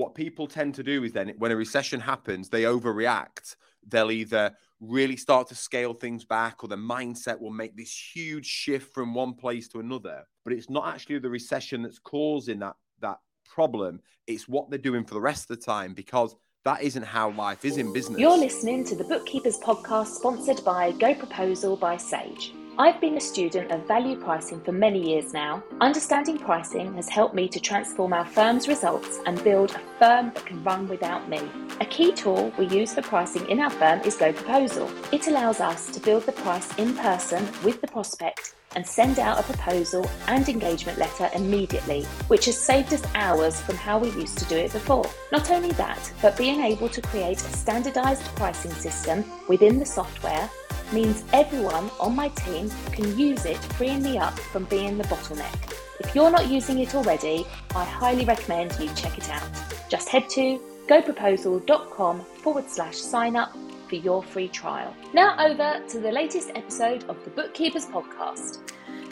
what people tend to do is then when a recession happens, they overreact. They'll either really start to scale things back or the mindset will make this huge shift from one place to another. But it's not actually the recession that's causing that that problem. It's what they're doing for the rest of the time because that isn't how life is in business. You're listening to the Bookkeepers podcast sponsored by Go Proposal by Sage. I've been a student of value pricing for many years now. Understanding pricing has helped me to transform our firm's results and build a firm that can run without me. A key tool we use for pricing in our firm is Go Proposal. It allows us to build the price in person with the prospect and send out a proposal and engagement letter immediately, which has saved us hours from how we used to do it before. Not only that, but being able to create a standardized pricing system within the software means everyone on my team can use it, freeing me up from being the bottleneck. If you're not using it already, I highly recommend you check it out. Just head to goproposal.com forward slash sign up for your free trial. Now, over to the latest episode of the Bookkeepers Podcast.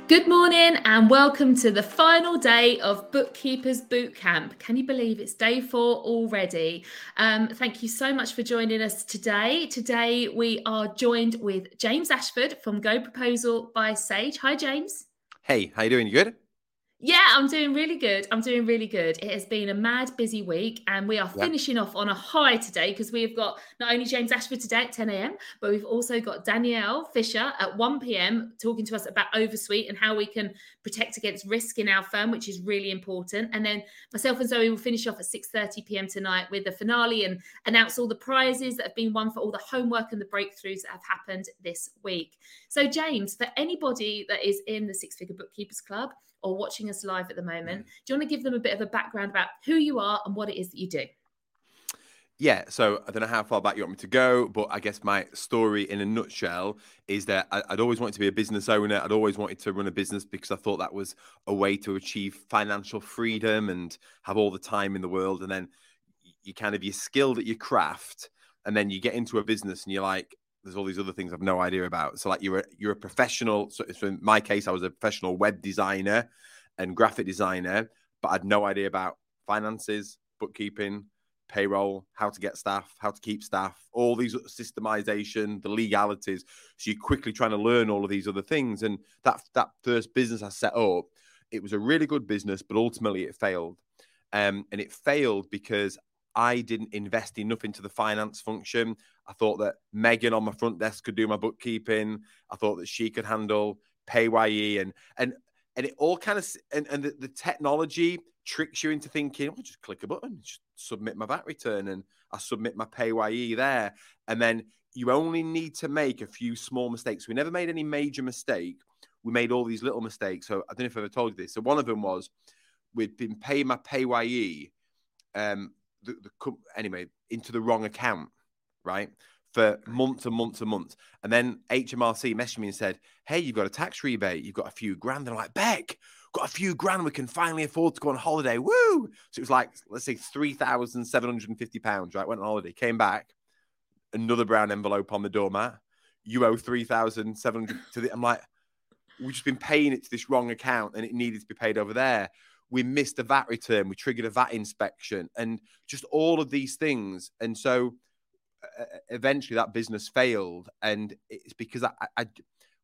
Good morning and welcome to the final day of Bookkeepers Bootcamp. Can you believe it's day four already? Um, thank you so much for joining us today. Today we are joined with James Ashford from Go Proposal by Sage. Hi, James. Hey, how you doing? You good? Yeah, I'm doing really good. I'm doing really good. It has been a mad busy week, and we are finishing off on a high today because we've got not only James Ashford today at 10 a.m., but we've also got Danielle Fisher at 1 p.m. talking to us about Oversweet and how we can protect against risk in our firm, which is really important. And then myself and Zoe will finish off at 6:30 p.m. tonight with the finale and announce all the prizes that have been won for all the homework and the breakthroughs that have happened this week. So, James, for anybody that is in the Six Figure Bookkeepers Club or watching us live at the moment. Mm. Do you want to give them a bit of a background about who you are and what it is that you do? Yeah, so I don't know how far back you want me to go, but I guess my story in a nutshell is that I'd always wanted to be a business owner. I'd always wanted to run a business because I thought that was a way to achieve financial freedom and have all the time in the world. And then you kind of you're skilled at your craft, and then you get into a business and you're like, there's all these other things I've no idea about. So like you're a, you're a professional. So, in my case, I was a professional web designer and graphic designer, but I had no idea about finances, bookkeeping, payroll, how to get staff, how to keep staff, all these systemization, the legalities. So you're quickly trying to learn all of these other things. And that that first business I set up, it was a really good business, but ultimately it failed. Um, and it failed because I didn't invest enough into the finance function. I thought that Megan on my front desk could do my bookkeeping. I thought that she could handle PAYE and and and it all kind of and, and the, the technology tricks you into thinking, I'll just click a button, just submit my VAT return and I submit my PAYE there. And then you only need to make a few small mistakes. We never made any major mistake. We made all these little mistakes. So I don't know if I ever told you this. So one of them was we'd been paying my PAYE um the, the anyway into the wrong account right? For months and months and months. And then HMRC messaged me and said, Hey, you've got a tax rebate. You've got a few grand. And I'm like, Beck, got a few grand. We can finally afford to go on holiday. Woo! So it was like, let's say £3,750, right? Went on holiday, came back, another brown envelope on the doormat. You owe 3700 to the. I'm like, we've just been paying it to this wrong account and it needed to be paid over there. We missed a VAT return. We triggered a VAT inspection and just all of these things. And so, eventually that business failed, and it's because I, I,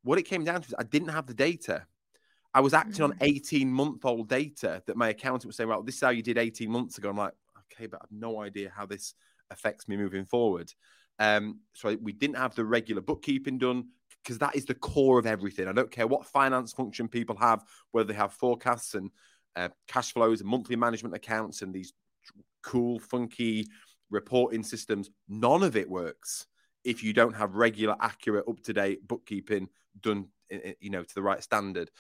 what it came down to is I didn't have the data. I was acting mm-hmm. on 18 month old data that my accountant was saying, well, this is how you did 18 months ago. I'm like, okay, but I have no idea how this affects me moving forward. Um, so we didn't have the regular bookkeeping done because that is the core of everything. I don't care what finance function people have, whether they have forecasts and uh, cash flows and monthly management accounts and these cool, funky reporting systems, none of it works if you don't have regular, accurate, up to date bookkeeping done, you know, to the right standard.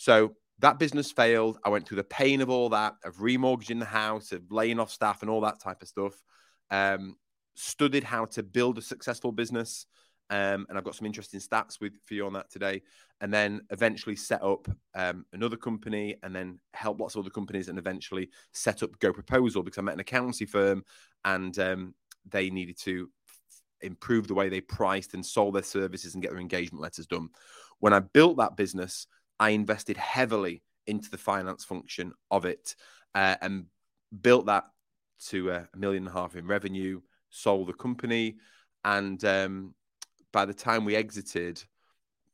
So that business failed. I went through the pain of all that, of remortgaging the house, of laying off staff, and all that type of stuff. Um, studied how to build a successful business. Um, and I've got some interesting stats with for you on that today. And then eventually set up um, another company, and then help lots of other companies, and eventually set up Go Proposal because I met an accountancy firm, and um, they needed to improve the way they priced and sold their services and get their engagement letters done. When I built that business, I invested heavily into the finance function of it uh, and built that to a million and a half in revenue, sold the company, and um, by the time we exited,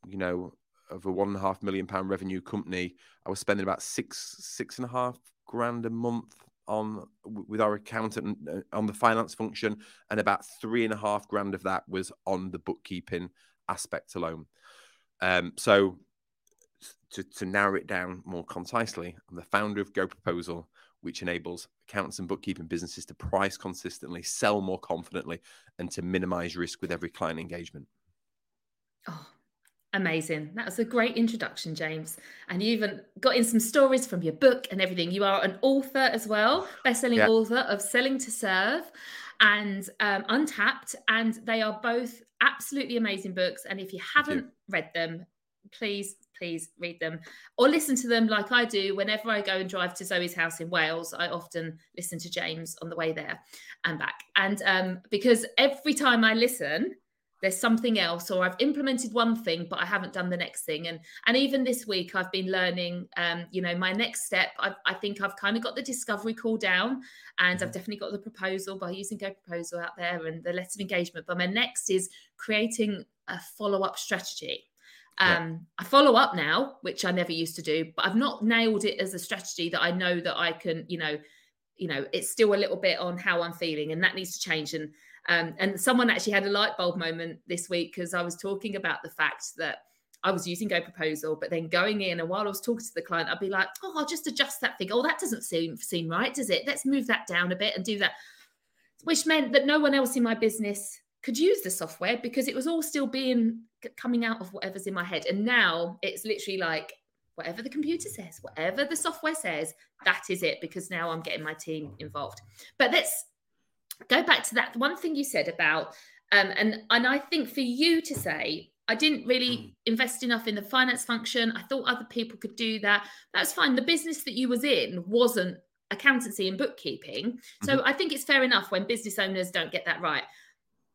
you know, of a one and a half million pound revenue company, I was spending about six six and a half grand a month on with our accountant uh, on the finance function, and about three and a half grand of that was on the bookkeeping aspect alone. Um, so to, to narrow it down more concisely, I'm the founder of Go Proposal, which enables accountants and bookkeeping businesses to price consistently, sell more confidently, and to minimize risk with every client engagement. Oh, amazing. That was a great introduction, James. And you even got in some stories from your book and everything. You are an author as well, best-selling yeah. author of Selling to Serve and um, Untapped. And they are both absolutely amazing books. And if you haven't you. read them, please please read them or listen to them like I do whenever I go and drive to Zoe's house in Wales. I often listen to James on the way there and back. And um, because every time I listen, there's something else or i've implemented one thing but i haven't done the next thing and and even this week i've been learning um you know my next step i, I think i've kind of got the discovery call down and i've mm-hmm. definitely got the proposal by using go proposal out there and the letter of engagement but my next is creating a follow-up strategy um, yeah. I follow up now, which I never used to do, but I've not nailed it as a strategy that I know that I can, you know, you know, it's still a little bit on how I'm feeling, and that needs to change. And um, and someone actually had a light bulb moment this week because I was talking about the fact that I was using Go Proposal, but then going in and while I was talking to the client, I'd be like, "Oh, I'll just adjust that figure. Oh, that doesn't seem seem right, does it? Let's move that down a bit and do that." Which meant that no one else in my business could use the software because it was all still being coming out of whatever's in my head. And now it's literally like whatever the computer says, whatever the software says, that is it because now I'm getting my team involved. But let's go back to that one thing you said about um, and and I think for you to say I didn't really mm. invest enough in the finance function. I thought other people could do that. That's fine. The business that you was in wasn't accountancy and bookkeeping. So mm-hmm. I think it's fair enough when business owners don't get that right.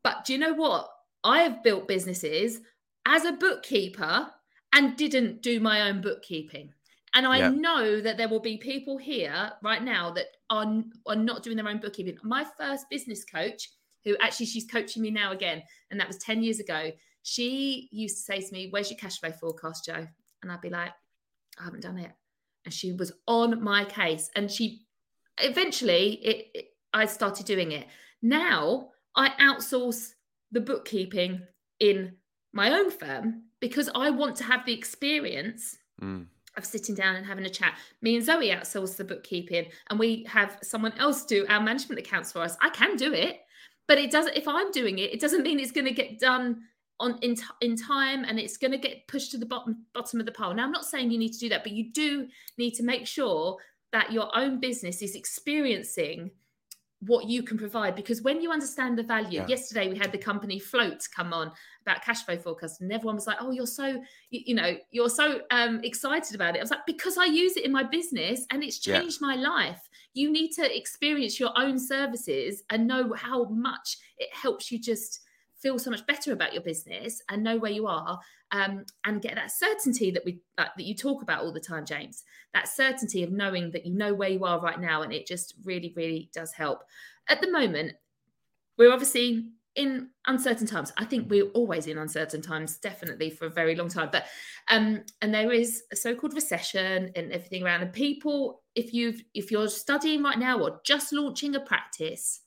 But do you know what? I have built businesses as a bookkeeper and didn't do my own bookkeeping. And I know that there will be people here right now that are, are not doing their own bookkeeping. My first business coach, who actually she's coaching me now again, and that was 10 years ago, she used to say to me, Where's your cash flow forecast, Jo? And I'd be like, I haven't done it. And she was on my case. And she eventually it, it I started doing it. Now I outsource the bookkeeping in my own firm because I want to have the experience mm. of sitting down and having a chat. Me and Zoe outsource the bookkeeping and we have someone else do our management accounts for us. I can do it, but it doesn't if I'm doing it, it doesn't mean it's going to get done on in, in time and it's going to get pushed to the bottom bottom of the pile. Now I'm not saying you need to do that, but you do need to make sure that your own business is experiencing what you can provide because when you understand the value yeah. yesterday we had the company float come on about cash flow forecast and everyone was like oh you're so you, you know you're so um, excited about it i was like because i use it in my business and it's changed yeah. my life you need to experience your own services and know how much it helps you just feel so much better about your business and know where you are um, and get that certainty that we that you talk about all the time james. That certainty of knowing that you know where you are right now and it just really really does help. At the moment we're obviously in uncertain times. I think we're always in uncertain times definitely for a very long time. But um and there is a so-called recession and everything around. And people if you've if you're studying right now or just launching a practice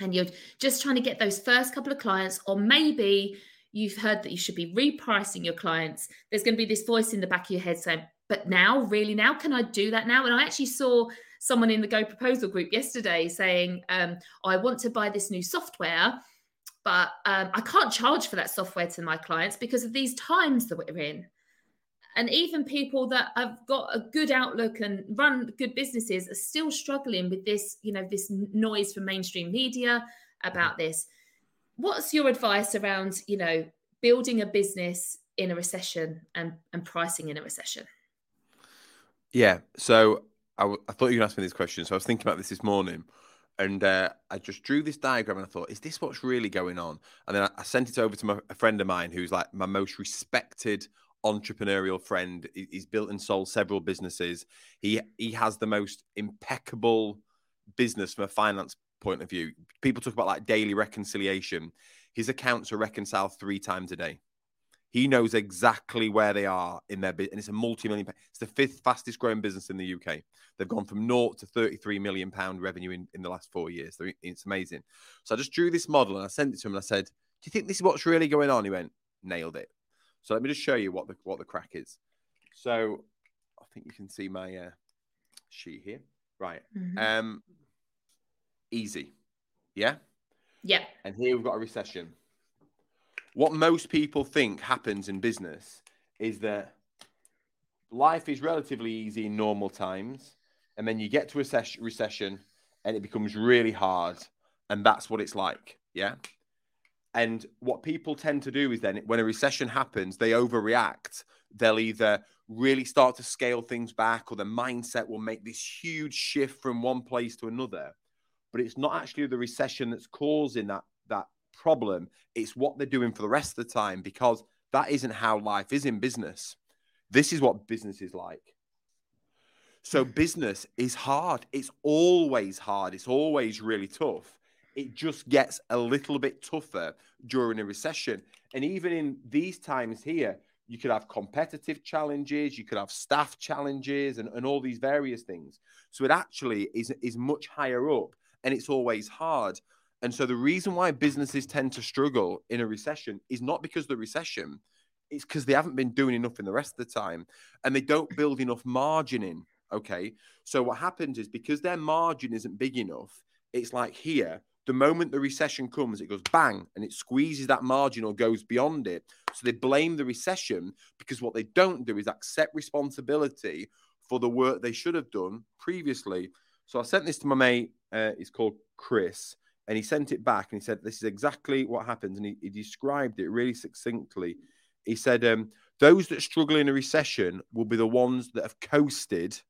and you're just trying to get those first couple of clients, or maybe you've heard that you should be repricing your clients, there's going to be this voice in the back of your head saying, but now, really, now? Can I do that now? And I actually saw someone in the Go Proposal group yesterday saying, um, I want to buy this new software, but um, I can't charge for that software to my clients because of these times that we're in and even people that have got a good outlook and run good businesses are still struggling with this you know this noise from mainstream media about mm-hmm. this what's your advice around you know building a business in a recession and and pricing in a recession yeah so I, w- I thought you were ask me this question so i was thinking about this this morning and uh, I just drew this diagram and I thought, is this what's really going on? And then I, I sent it over to my, a friend of mine who's like my most respected entrepreneurial friend. He's built and sold several businesses. He he has the most impeccable business from a finance point of view. People talk about like daily reconciliation. His accounts are reconciled three times a day. He knows exactly where they are in their business, and it's a multi-million. It's the fifth fastest growing business in the UK. They've gone from naught to 33 million pound revenue in, in the last four years. It's amazing. So I just drew this model and I sent it to him and I said, "Do you think this is what's really going on?" He went, "Nailed it." So let me just show you what the what the crack is. So I think you can see my uh, sheet here. Right. Mm-hmm. Um, easy. Yeah. Yeah. And here we've got a recession. What most people think happens in business is that life is relatively easy in normal times, and then you get to a recession and it becomes really hard, and that's what it's like. Yeah. And what people tend to do is then when a recession happens, they overreact. They'll either really start to scale things back or the mindset will make this huge shift from one place to another. But it's not actually the recession that's causing that that problem. It's what they're doing for the rest of the time because that isn't how life is in business. This is what business is like. So, hmm. business is hard. It's always hard. It's always really tough. It just gets a little bit tougher during a recession. And even in these times here, you could have competitive challenges, you could have staff challenges, and, and all these various things. So, it actually is, is much higher up and it's always hard. And so the reason why businesses tend to struggle in a recession is not because the recession, it's because they haven't been doing enough in the rest of the time and they don't build enough margin in. Okay. So what happens is because their margin isn't big enough, it's like here, the moment the recession comes, it goes bang and it squeezes that margin or goes beyond it. So they blame the recession because what they don't do is accept responsibility for the work they should have done previously. So I sent this to my mate. Uh, he's called Chris and he sent it back and he said, This is exactly what happens. And he, he described it really succinctly. He said, um, Those that struggle in a recession will be the ones that have coasted,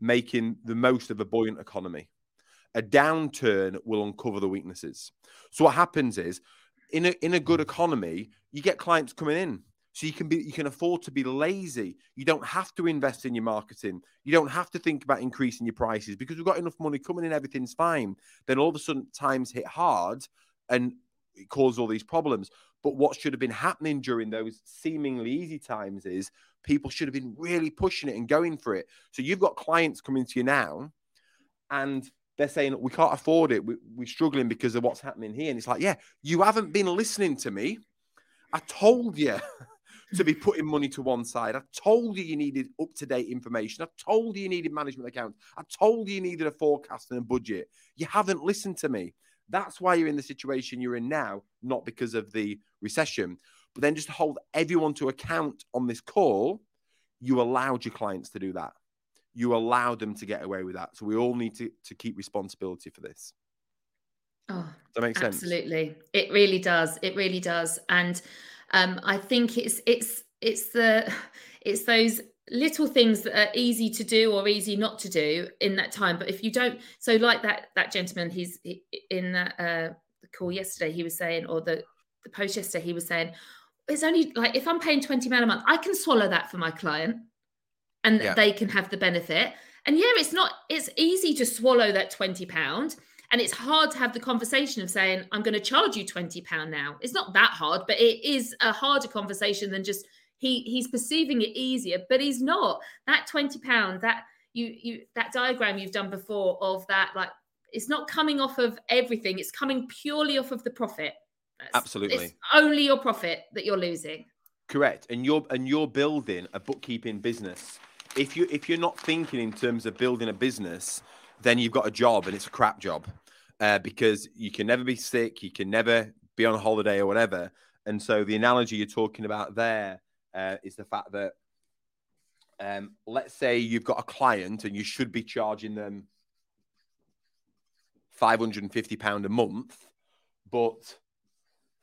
making the most of a buoyant economy. A downturn will uncover the weaknesses. So, what happens is, in a, in a good economy, you get clients coming in so you can be you can afford to be lazy. You don't have to invest in your marketing. You don't have to think about increasing your prices because we've got enough money coming in, everything's fine. Then all of a sudden times hit hard and it causes all these problems. But what should have been happening during those seemingly easy times is people should have been really pushing it and going for it. So you've got clients coming to you now and they're saying we can't afford it. We, we're struggling because of what's happening here. And it's like, yeah, you haven't been listening to me. I told you to be putting money to one side. I told you you needed up to date information. I told you you needed management accounts. I told you you needed a forecast and a budget. You haven't listened to me. That's why you're in the situation you're in now, not because of the recession. But then just hold everyone to account on this call, you allowed your clients to do that. You allow them to get away with that. So we all need to, to keep responsibility for this. Oh, Does that makes sense? Absolutely. It really does. It really does. And um, I think it's it's it's the it's those little things that are easy to do or easy not to do in that time. But if you don't, so like that that gentleman, he's in that uh, call yesterday. He was saying, or the the post yesterday, he was saying, it's only like if I'm paying twenty pound a month, I can swallow that for my client, and yeah. they can have the benefit. And yeah, it's not. It's easy to swallow that twenty pound and it's hard to have the conversation of saying, I'm going to charge you £20 now. It's not that hard, but it is a harder conversation than just he he's perceiving it easier, but he's not. That £20, that you you that diagram you've done before of that, like it's not coming off of everything, it's coming purely off of the profit. That's, Absolutely. It's only your profit that you're losing. Correct. And you're and you're building a bookkeeping business. If you if you're not thinking in terms of building a business, then you've got a job and it's a crap job uh, because you can never be sick, you can never be on a holiday or whatever. And so the analogy you're talking about there uh, is the fact that um, let's say you've got a client and you should be charging them £550 a month, but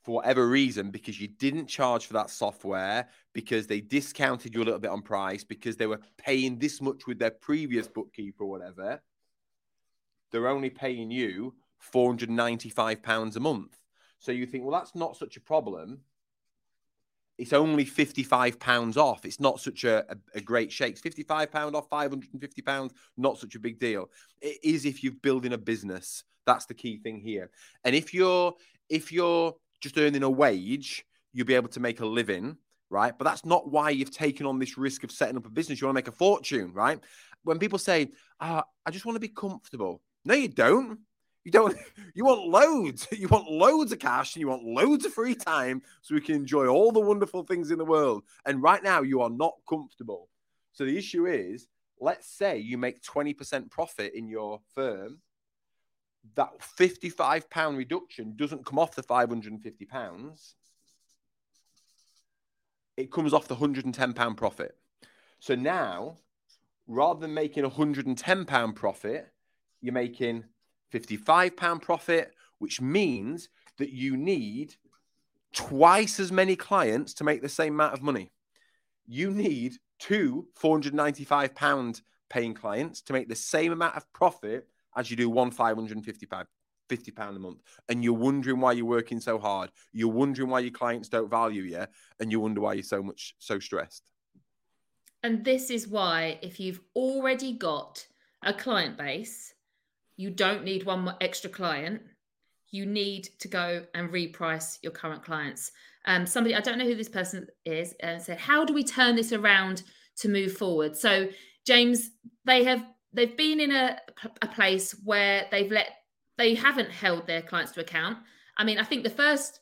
for whatever reason, because you didn't charge for that software, because they discounted you a little bit on price, because they were paying this much with their previous bookkeeper or whatever, they're only paying you £495 a month. So you think, well, that's not such a problem. it's only 55 pounds off. It's not such a, a, a great shake. 55 pound off 550 pounds, not such a big deal. It is if you're building a business. That's the key thing here. And if you're if you're just earning a wage, you'll be able to make a living, right? But that's not why you've taken on this risk of setting up a business. You want to make a fortune, right? When people say, oh, I just want to be comfortable. No, you don't. You don't. You want loads. You want loads of cash, and you want loads of free time, so we can enjoy all the wonderful things in the world. And right now, you are not comfortable. So the issue is, let's say you make twenty percent profit in your firm. That fifty-five pound reduction doesn't come off the five hundred and fifty pounds. It comes off the hundred and ten pound profit. So now, rather than making a hundred and ten pound profit, you're making £55 profit, which means that you need twice as many clients to make the same amount of money. You need two £495 paying clients to make the same amount of profit as you do one 555 50 pound a month and you're wondering why you're working so hard you're wondering why your clients don't value you and you wonder why you're so much so stressed and this is why if you've already got a client base you don't need one more extra client. You need to go and reprice your current clients. Um, somebody, I don't know who this person is, and said, "How do we turn this around to move forward?" So, James, they have they've been in a a place where they've let they haven't held their clients to account. I mean, I think the first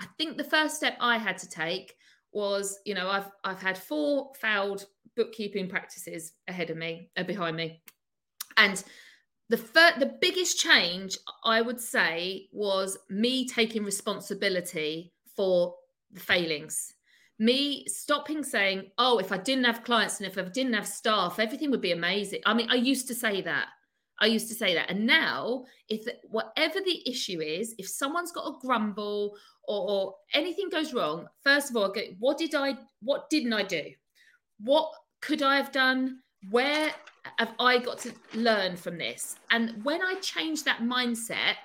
I think the first step I had to take was, you know, I've I've had four failed bookkeeping practices ahead of me, uh, behind me, and the fir- the biggest change I would say was me taking responsibility for the failings. Me stopping saying, "Oh, if I didn't have clients and if I didn't have staff, everything would be amazing." I mean, I used to say that. I used to say that, and now, if whatever the issue is, if someone's got a grumble or, or anything goes wrong, first of all, "What did I? What didn't I do? What could I have done? Where have I got to learn from this? And when I changed that mindset,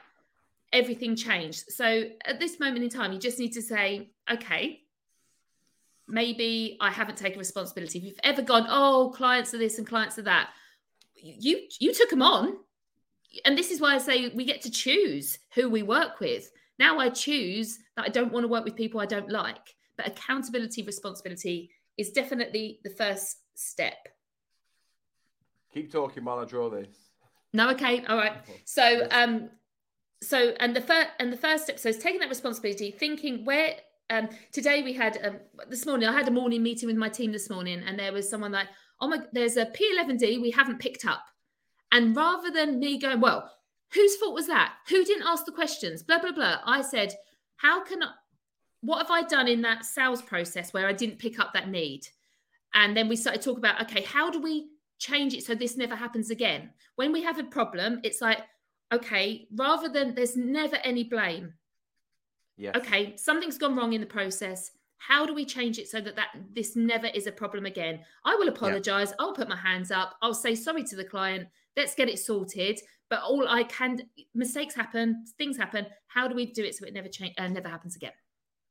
everything changed. So at this moment in time, you just need to say, okay, maybe I haven't taken responsibility. If you've ever gone, oh, clients are this and clients are that, you you took them on. And this is why I say we get to choose who we work with. Now I choose that I don't want to work with people I don't like. But accountability, responsibility is definitely the first step. Keep talking while I draw this. No, okay, all right. So, um, so and the first and the first step, so it's taking that responsibility, thinking where. Um, today we had um, this morning. I had a morning meeting with my team this morning, and there was someone like, "Oh my, there's a P11D we haven't picked up," and rather than me going, "Well, whose fault was that? Who didn't ask the questions?" Blah blah blah. I said, "How can I? What have I done in that sales process where I didn't pick up that need?" And then we started talking about, okay, how do we change it so this never happens again. When we have a problem, it's like, okay, rather than there's never any blame. Yes. Okay, something's gone wrong in the process. How do we change it so that, that this never is a problem again? I will apologize. Yeah. I'll put my hands up. I'll say sorry to the client. Let's get it sorted. But all I can, mistakes happen, things happen. How do we do it so it never change, uh, never happens again?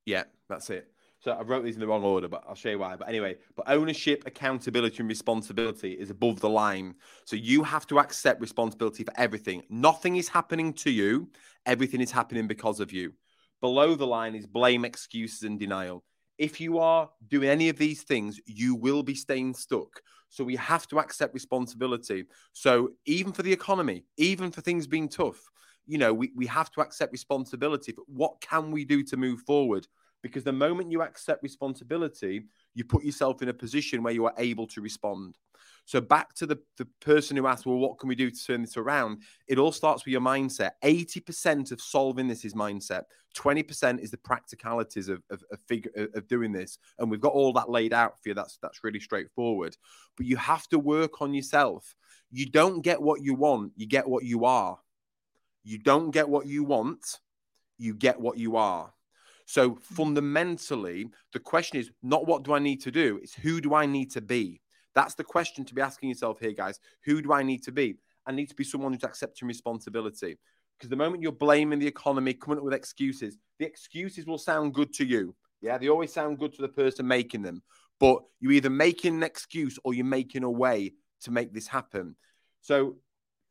Yeah, that's it. So I wrote these in the wrong order, but I'll show you why. But anyway, but ownership, accountability, and responsibility is above the line. So you have to accept responsibility for everything. Nothing is happening to you, everything is happening because of you. Below the line is blame, excuses, and denial. If you are doing any of these things, you will be staying stuck. So we have to accept responsibility. So even for the economy, even for things being tough, you know, we, we have to accept responsibility. But what can we do to move forward? because the moment you accept responsibility, you put yourself in a position where you are able to respond. So back to the, the person who asked, well, what can we do to turn this around? It all starts with your mindset. 80% of solving this is mindset. 20% is the practicalities of, of, of, figure, of doing this. And we've got all that laid out for you. That's, that's really straightforward. But you have to work on yourself. You don't get what you want. You get what you are. You don't get what you want. You get what you are. So mm-hmm. fundamentally, the question is not what do I need to do? It's who do I need to be? That's the question to be asking yourself here, guys. Who do I need to be? I need to be someone who's accepting responsibility. Because the moment you're blaming the economy, coming up with excuses, the excuses will sound good to you. Yeah, they always sound good to the person making them, but you're either making an excuse or you're making a way to make this happen. So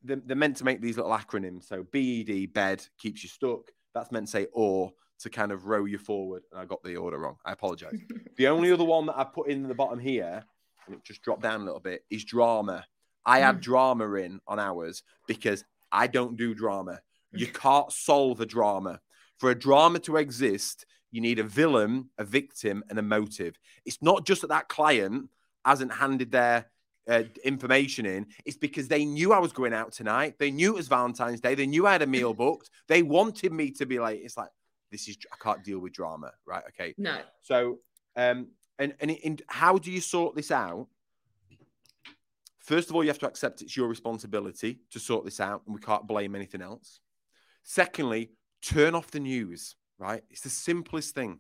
they're, they're meant to make these little acronyms. So BED, bed, keeps you stuck. That's meant to say or to kind of row you forward. And I got the order wrong. I apologize. the only other one that I put in the bottom here, and it just dropped down a little bit, is drama. I add mm. drama in on ours because I don't do drama. You can't solve a drama. For a drama to exist, you need a villain, a victim, and a motive. It's not just that that client hasn't handed their uh, information in. It's because they knew I was going out tonight. They knew it was Valentine's Day. They knew I had a meal booked. They wanted me to be like, it's like, this is, I can't deal with drama. Right. Okay. No. So, um, and, and, and how do you sort this out? First of all, you have to accept it's your responsibility to sort this out, and we can't blame anything else. Secondly, turn off the news, right? It's the simplest thing.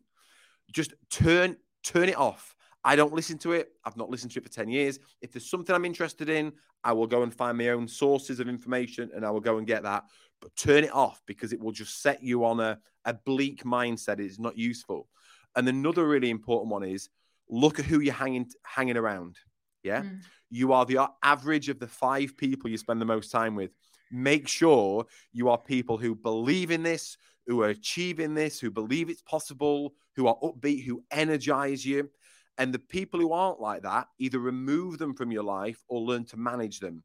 Just turn turn it off. I don't listen to it. I've not listened to it for 10 years. If there's something I'm interested in, I will go and find my own sources of information and I will go and get that. But turn it off because it will just set you on a, a bleak mindset. It's not useful. And another really important one is look at who you're hanging hanging around. Yeah. Mm. You are the average of the five people you spend the most time with. Make sure you are people who believe in this, who are achieving this, who believe it's possible, who are upbeat, who energize you. And the people who aren't like that, either remove them from your life or learn to manage them.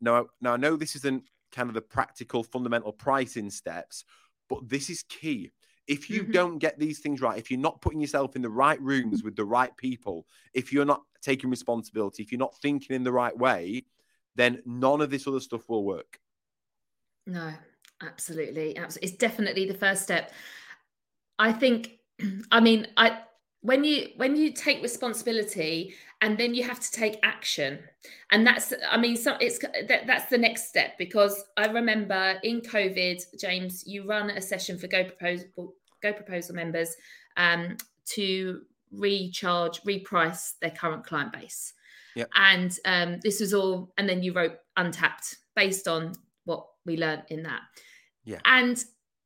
Now, now I know this isn't kind of the practical, fundamental pricing steps, but this is key. If you mm-hmm. don't get these things right, if you're not putting yourself in the right rooms with the right people, if you're not taking responsibility, if you're not thinking in the right way, then none of this other stuff will work. No, absolutely. Absolutely. It's definitely the first step. I think, I mean, I, when you when you take responsibility and then you have to take action. And that's i mean so it's that, that's the next step because i remember in covid james you run a session for go proposal go proposal members um, to recharge reprice their current client base. Yep. and um, this was all and then you wrote untapped based on what we learned in that. Yeah. And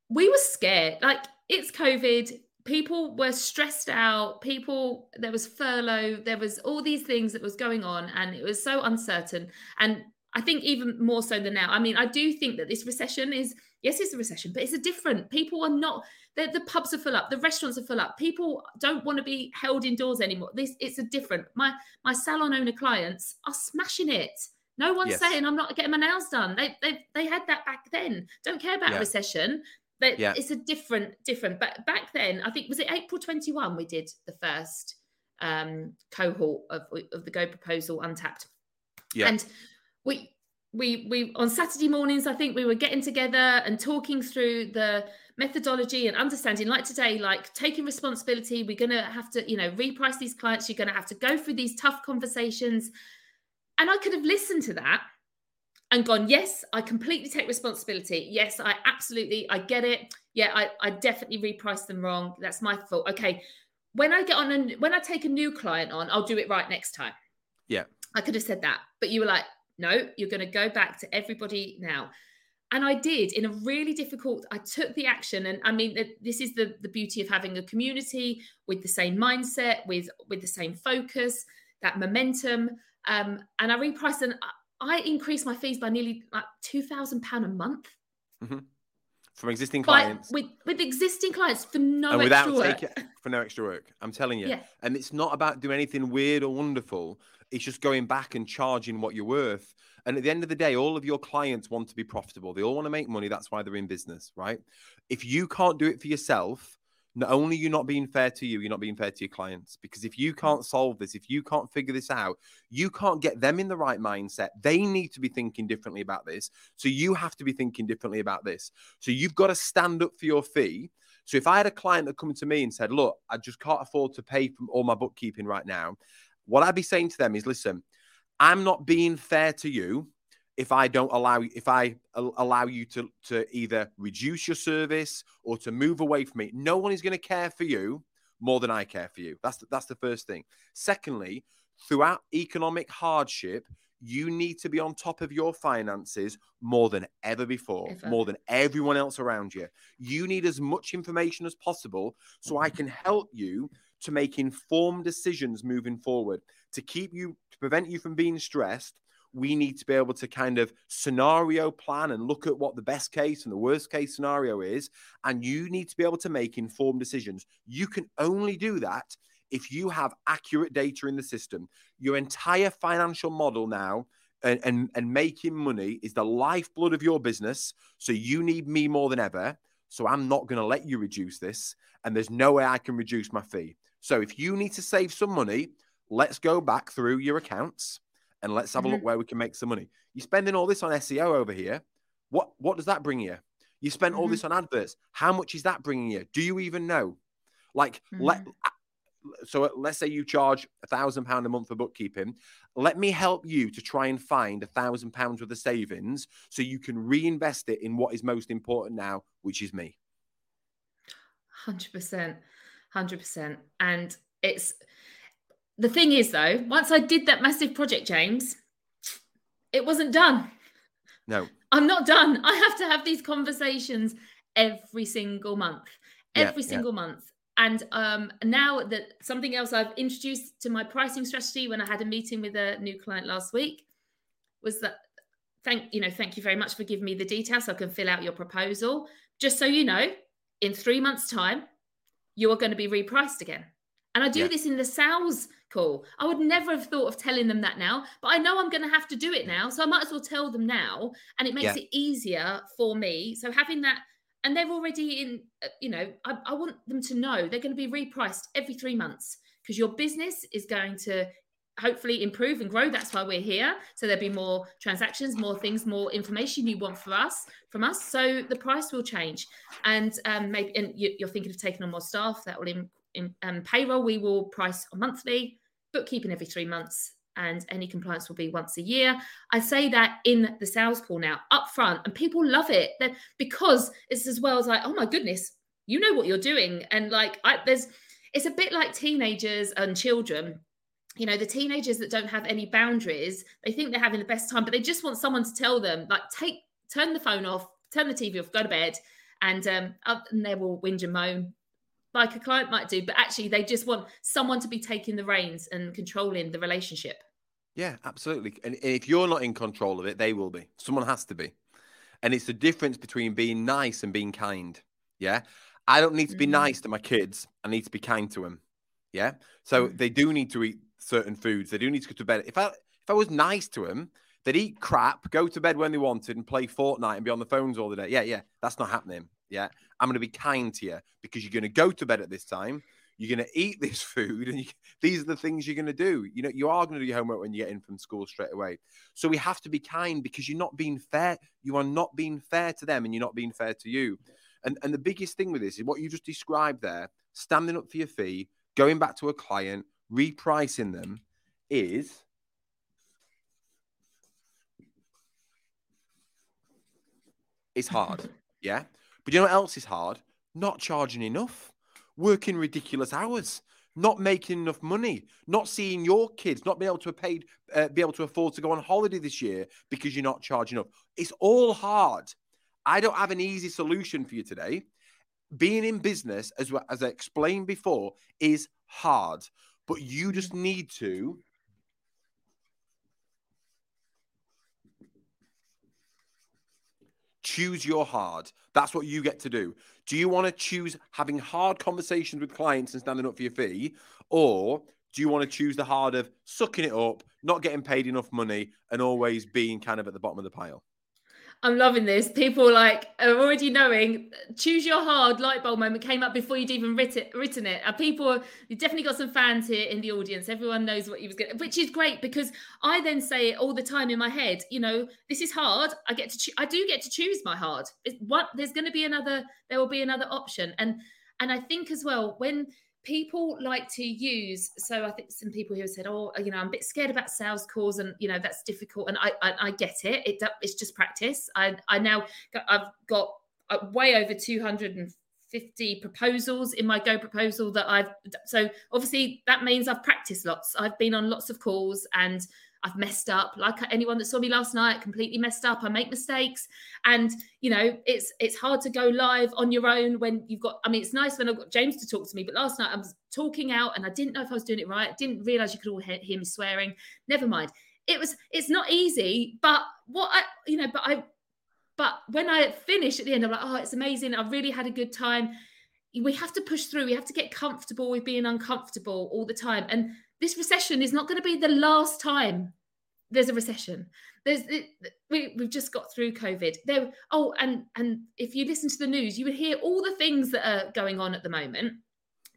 we were scared like it's covid people were stressed out people there was furlough there was all these things that was going on and it was so uncertain. And i think even more so than now. I mean i do think that this recession is yes it's a recession but it's a different people are not the pubs are full up the restaurants are full up people don't want to be held indoors anymore. This it's a different my my salon owner clients are smashing it. No one's yes. saying i'm not getting my nails done. They, they they had that back then. Don't care about yeah. recession but yeah. it's a different, different. But back then, I think was it April 21 we did the first um, cohort of, of the Go proposal untapped. Yeah. And we we we on Saturday mornings, I think we were getting together and talking through the methodology and understanding like today like taking responsibility we're going to have to you know reprice these clients you're going to have to go through these tough conversations and i could have listened to that and gone, yes, I completely take responsibility. Yes, I absolutely, I get it. Yeah, I, I definitely repriced them wrong. That's my fault. Okay. When I get on and when I take a new client on, I'll do it right next time. Yeah. I could have said that, but you were like, no, you're going to go back to everybody now. And I did in a really difficult, I took the action. And I mean, this is the, the beauty of having a community with the same mindset, with, with the same focus, that momentum. Um, and I repriced and I increased my fees by nearly like two thousand pound a month. Mm-hmm. From existing clients, with with existing clients for no and without taking for no extra work. I'm telling you, yeah. and it's not about doing anything weird or wonderful. It's just going back and charging what you're worth. And at the end of the day, all of your clients want to be profitable. They all want to make money. That's why they're in business, right? If you can't do it for yourself, not only you're not being fair to you, you're not being fair to your clients. Because if you mm. can't solve this, if you can't figure this out, you can't get them in the right mindset. They need to be thinking differently about this. So you have to be thinking differently about this. So you've got to stand up for your fee. So if I had a client that come to me and said, Look, I just can't afford to pay for all my bookkeeping right now, what I'd be saying to them is, Listen, I'm not being fair to you if I don't allow if I allow you to to either reduce your service or to move away from it, no one is going to care for you more than I care for you. That's the, that's the first thing. Secondly, throughout economic hardship, you need to be on top of your finances more than ever before, ever. more than everyone else around you. You need as much information as possible so I can help you to make informed decisions moving forward to keep you, to prevent you from being stressed. We need to be able to kind of scenario plan and look at what the best case and the worst case scenario is. And you need to be able to make informed decisions. You can only do that if you have accurate data in the system, your entire financial model now and, and, and making money is the lifeblood of your business. So you need me more than ever. So I'm not going to let you reduce this. And there's no way I can reduce my fee. So if you need to save some money, let's go back through your accounts and let's have mm-hmm. a look mm-hmm. where we can make some money. You're spending all this on SEO over here. What what does that bring you? You spent mm-hmm. all this on adverts. How much is that bringing you? Do you even know? Like, mm-hmm. let so let's say you charge a thousand pound a month for bookkeeping let me help you to try and find a thousand pounds worth of savings so you can reinvest it in what is most important now which is me 100% 100% and it's the thing is though once i did that massive project james it wasn't done no i'm not done i have to have these conversations every single month every yeah, single yeah. month and um, now that something else I've introduced to my pricing strategy when I had a meeting with a new client last week was that thank you know thank you very much for giving me the details so I can fill out your proposal. Just so you know, in three months' time, you are going to be repriced again. And I do yeah. this in the sales call. I would never have thought of telling them that now, but I know I'm going to have to do it now. So I might as well tell them now. And it makes yeah. it easier for me. So having that and they're already in uh, you know I, I, want them to know they're going to be repriced every three months because your business is going to hopefully improve and grow that's why we're here so there'll be more transactions more things more information you want for us from us so the price will change and um, maybe and you're thinking of taking on more staff that will in, in um, payroll we will price monthly bookkeeping every three months and any compliance will be once a year. I say that in the sales call now, up front, and people love it because it's as well as like, oh my goodness, you know what you're doing, and like I, there's, it's a bit like teenagers and children. You know, the teenagers that don't have any boundaries, they think they're having the best time, but they just want someone to tell them, like, take, turn the phone off, turn the TV off, go to bed, and um, and they will whinge and moan like a client might do, but actually they just want someone to be taking the reins and controlling the relationship. Yeah, absolutely. And, if you're not in control of it, they will be. Someone has to be. And it's the difference between being nice and being kind. Yeah. I don't need to be mm-hmm. nice to my kids. I need to be kind to them. Yeah. So mm-hmm. they do need to eat certain foods. They do need to go to bed. If I if I was nice to them, they'd eat crap, go to bed when they wanted, and play Fortnite and be on the phones all the day. Yeah, yeah. That's not happening. Yeah. I'm going to be kind to you because you're going to go to bed at this time you're going to eat this food, and you, these are the things you're going to do. You know, you are going to do your homework when you get in from school straight away. So we have to be kind because you're not being fair. You are not being fair to them, and you're not being fair to you. And and the biggest thing with this is what you just described there: standing up for your fee, going back to a client, repricing them, is it's hard. Yeah. But you know what else is hard? Not charging enough working ridiculous hours, not making enough money, not seeing your kids, not being able to paid, uh, be able to afford to go on holiday this year because you're not charging up. It's all hard. I don't have an easy solution for you today. Being in business, as as I explained before, is hard, but you just need to Choose your hard. That's what you get to do. Do you want to choose having hard conversations with clients and standing up for your fee? Or do you want to choose the hard of sucking it up, not getting paid enough money, and always being kind of at the bottom of the pile? I'm loving this. People like are already knowing. Choose your hard light bulb moment came up before you'd even written written it. And people, you definitely got some fans here in the audience. Everyone knows what you was going, which is great because I then say it all the time in my head. You know, this is hard. I get to, cho- I do get to choose my hard. It's what there's going to be another. There will be another option, and and I think as well when people like to use so i think some people who have said oh you know i'm a bit scared about sales calls and you know that's difficult and i i, I get it. it it's just practice i i now i've got uh, way over 250 proposals in my go proposal that i've so obviously that means i've practiced lots i've been on lots of calls and I've messed up. Like anyone that saw me last night, completely messed up. I make mistakes, and you know, it's it's hard to go live on your own when you've got. I mean, it's nice when I've got James to talk to me, but last night I was talking out and I didn't know if I was doing it right. I didn't realize you could all hear, hear me swearing. Never mind. It was. It's not easy, but what I, you know, but I, but when I finish at the end, I'm like, oh, it's amazing. I've really had a good time. We have to push through. We have to get comfortable with being uncomfortable all the time, and this recession is not going to be the last time there's a recession. There's we we've just got through COVID. There oh and and if you listen to the news, you would hear all the things that are going on at the moment.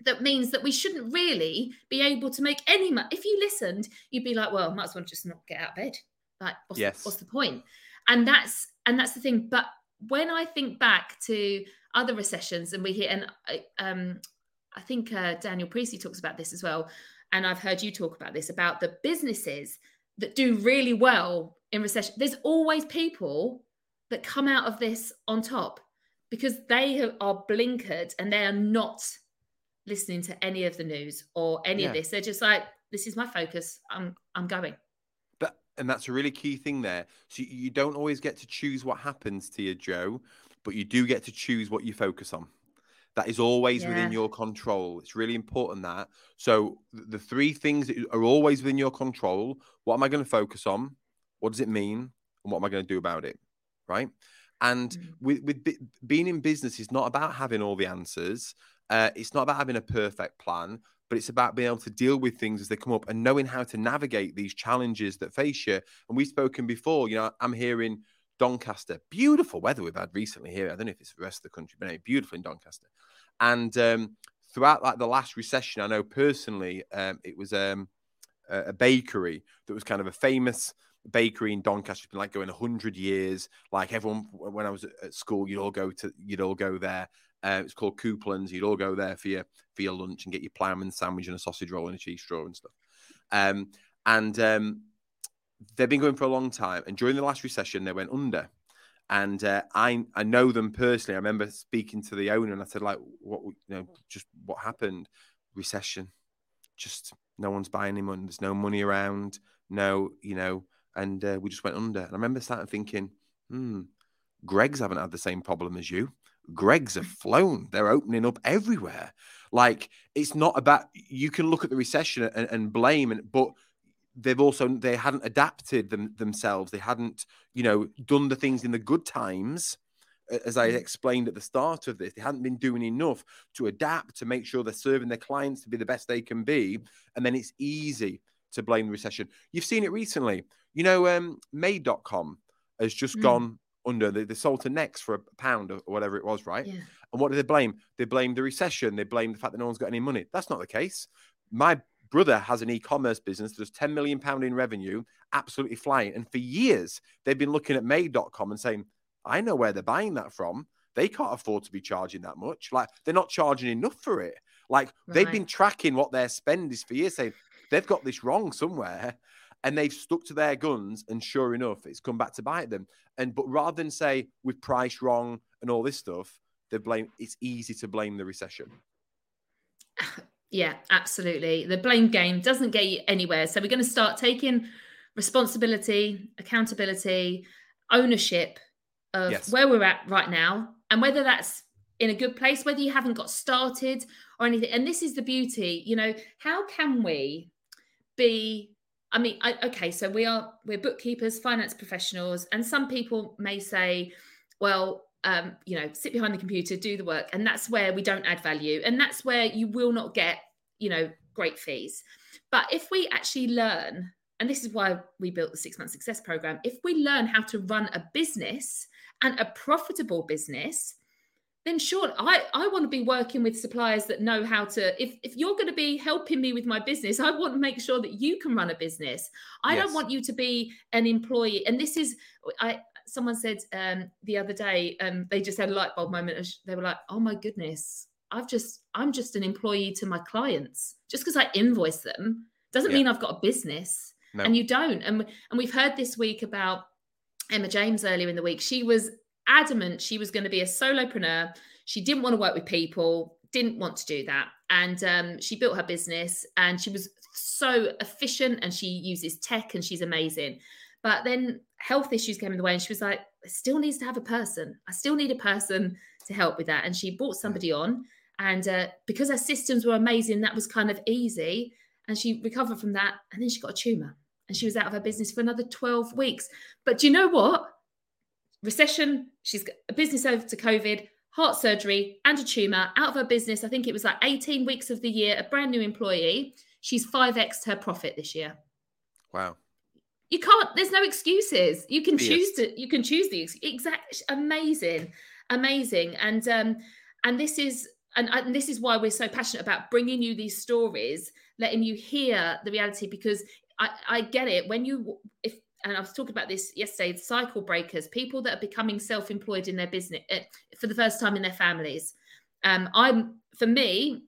That means that we shouldn't really be able to make any money. If you listened, you'd be like, well, might as well just not get out of bed. Like, what's, yes. what's the point? And that's and that's the thing. But when I think back to other recessions, and we hear, and um, I think uh, Daniel Priestley talks about this as well and I've heard you talk about this about the businesses that do really well in recession. There's always people that come out of this on top because they are blinkered and they are not listening to any of the news or any yeah. of this. They're just like, this is my focus. I'm I'm going. But and that's a really key thing there. So you don't always get to choose what happens to you, Jo, but you do get to choose what you focus on. That is always yeah. within your control. It's really important that. So the three things that are always within your control. What am I going to focus on? What does it mean? And what am I going to do about it? Right. And mm. with, with being in business is not about having all the answers. Uh, it's not about having a perfect plan, but it's about being able to deal with things as they come up and knowing how to navigate these challenges that face you. And we've spoken before, you know, I'm hearing Doncaster. Beautiful weather we've had recently here. I don't know if it's the rest of the country, but anyway, beautiful in Doncaster. And um, throughout like the last recession, I know personally, um, it was um, a bakery that was kind of a famous bakery in Doncaster. It's been like going hundred years. Like everyone, when I was at school, you'd all go to, you'd all go there. Uh, it's called Copland's. You'd all go there for your for your lunch and get your ploughman sandwich and a sausage roll and a cheese straw and stuff. Um, and um, they've been going for a long time. And during the last recession, they went under. And uh, I I know them personally. I remember speaking to the owner, and I said, like, what you know, just what happened? Recession. Just no one's buying any money. There's no money around. No, you know, and uh, we just went under. And I remember starting thinking, hmm, Greggs haven't had the same problem as you. Greg's have flown. They're opening up everywhere. Like it's not about you can look at the recession and, and blame, and but they've also they hadn't adapted them themselves. They hadn't, you know, done the things in the good times, as I mm. explained at the start of this. They hadn't been doing enough to adapt to make sure they're serving their clients to be the best they can be, and then it's easy to blame the recession. You've seen it recently. You know, um, Made.com has just mm. gone under. They, they sold to Next for a pound or whatever it was, right? Yeah. And what do they blame? They blame the recession. They blame the fact that no one's got any money. That's not the case. My brother has an e-commerce business that does 10 million pound in revenue, absolutely flying. And for years, they've been looking at made.com and saying, I know where they're buying that from. They can't afford to be charging that much. Like they're not charging enough for it. Like right. they've been tracking what their spend is for years, saying they've got this wrong somewhere. And they've stuck to their guns, and sure enough, it's come back to bite them. And but rather than say we've priced wrong and all this stuff, they blame. It's easy to blame the recession. Yeah, absolutely. The blame game doesn't get you anywhere. So we're going to start taking responsibility, accountability, ownership of yes. where we're at right now and whether that's in a good place, whether you haven't got started or anything. And this is the beauty, you know, how can we be I mean, I, okay, so we are we're bookkeepers, finance professionals, and some people may say, well, um, you know, sit behind the computer, do the work. And that's where we don't add value. And that's where you will not get, you know, great fees. But if we actually learn, and this is why we built the six month success program, if we learn how to run a business and a profitable business, then sure, I, I want to be working with suppliers that know how to. If, if you're going to be helping me with my business, I want to make sure that you can run a business. I yes. don't want you to be an employee. And this is, I, someone said um, the other day, um, they just had a light bulb moment. They were like, "Oh my goodness, I've just I'm just an employee to my clients. Just because I invoice them doesn't yeah. mean I've got a business." No. And you don't. And and we've heard this week about Emma James earlier in the week. She was adamant she was going to be a solopreneur. She didn't want to work with people, didn't want to do that. And um, she built her business and she was so efficient and she uses tech and she's amazing. But then health issues came in the way, and she was like, still needs to have a person. I still need a person to help with that. And she brought somebody on. And uh, because her systems were amazing, that was kind of easy. And she recovered from that. And then she got a tumor and she was out of her business for another 12 weeks. But do you know what? Recession, she's got a business over to COVID, heart surgery, and a tumor out of her business. I think it was like 18 weeks of the year, a brand new employee. She's 5x her profit this year. Wow you can't there's no excuses. You can choose to you can choose the exact amazing amazing. And um and this is and, and this is why we're so passionate about bringing you these stories letting you hear the reality because i i get it. When you if and I was talking about this yesterday cycle breakers, people that are becoming self employed in their business uh, for the first time in their families. Um, I'm, for me,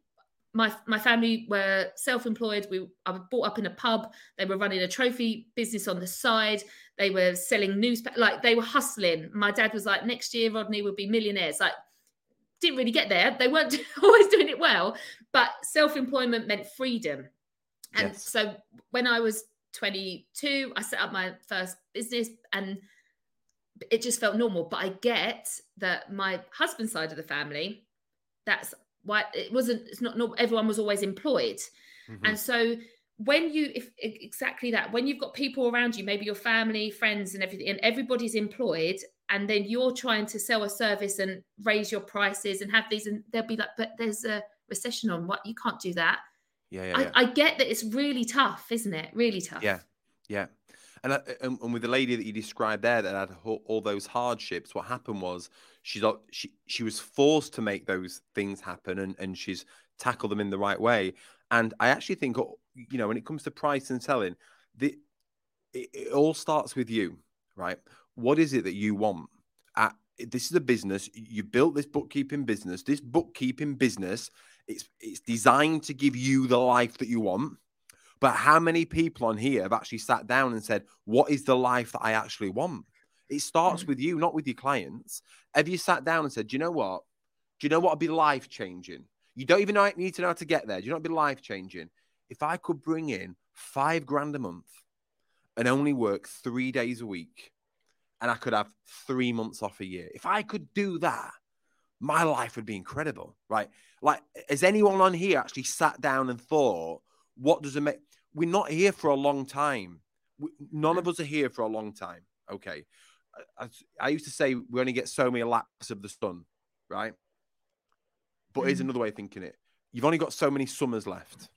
my my family were self-employed. We I was brought up in a pub. They were running a trophy business on the side. They were selling newspaper, like they were hustling. My dad was like, next year Rodney will be millionaires. Like, didn't really get there. They weren't always doing it well, but self-employment meant freedom. And yes. so when I was 22, I set up my first business and it just felt normal. But I get that my husband's side of the family, that's why it wasn't it's not, not everyone was always employed. Mm-hmm. and so when you if exactly that when you've got people around you maybe your family friends and everything and everybody's employed and then you're trying to sell a service and raise your prices and have these and they'll be like but there's a recession on what? You can't do that. Yeah, yeah, I, yeah. I get that it's really tough isn't it? Really tough. Yeah yeah. And, and, and with the lady that you described there that had all those hardships, what happened was she's she she was forced to make those things happen, and and she's tackled them in the right way. And I actually think, you know, when it comes to price and selling, the it, it all starts with you, right? What is it that you want? At, this is a business. You built this bookkeeping business. This bookkeeping business, it's it's designed to give you the life that you want but how many people on here have actually sat down and said, What is the life that I actually want? It starts mm-hmm. with you, not with your clients. Have you sat down and said, Do you know what? Do you know what would be life changing? You don't even know, need to know how to get there. Do you know what would be life changing? If I could bring in five grand a month and only work three days a week, and I could have three months off a year, if I could do that, my life would be incredible, right? Like, has anyone on here actually sat down and thought, what does it make? we're not here for a long time. None of us are here for a long time. Okay. I, I, used to say we only get so many laps of the sun, right? But mm. here's another way of thinking it. You've only got so many summers left.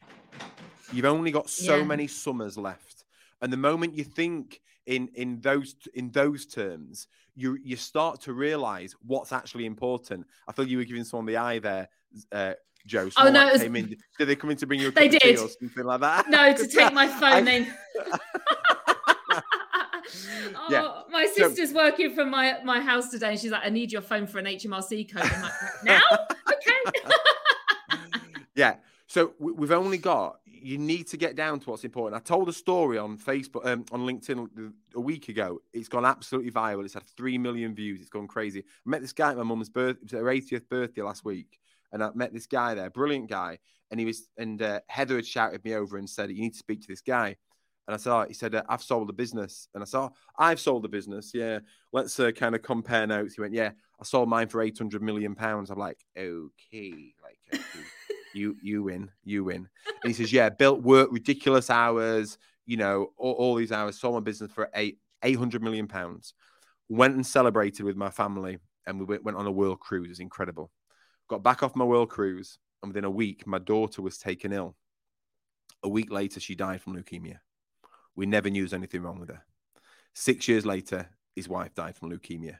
You've only got so yeah. many summers left. And the moment you think in in those in those terms, you you start to realize what's actually important. I feel you were giving someone the eye there, uh, Jo. oh no, was... came in. Did they come in to bring you a they did. or something like that? No, to take my phone name. oh, yeah. My sister's so... working from my my house today, and she's like, "I need your phone for an HMRC code." I'm like, "Now, okay." yeah. So we've only got. You need to get down to what's important. I told a story on Facebook, um, on LinkedIn a week ago. It's gone absolutely viral. It's had three million views. It's gone crazy. I met this guy at my mum's birth. It was her 80th birthday last week and I met this guy there, brilliant guy, and he was and uh, Heather had shouted me over and said, "You need to speak to this guy." And I said, oh, he said, uh, I've sold a business. And I said, oh, I've sold a business. Yeah. Let's uh, kind of compare notes. He went, yeah, I sold mine for 800 million pounds. I'm like, okay, like, okay. you, you win, you win. And he says, yeah, built work, ridiculous hours, you know, all, all these hours, sold my business for eight, 800 million pounds. Went and celebrated with my family and we went, went on a world cruise. It was incredible. Got back off my world cruise, and within a week, my daughter was taken ill. A week later, she died from leukemia. We never knew there was anything wrong with her. Six years later, his wife died from leukemia.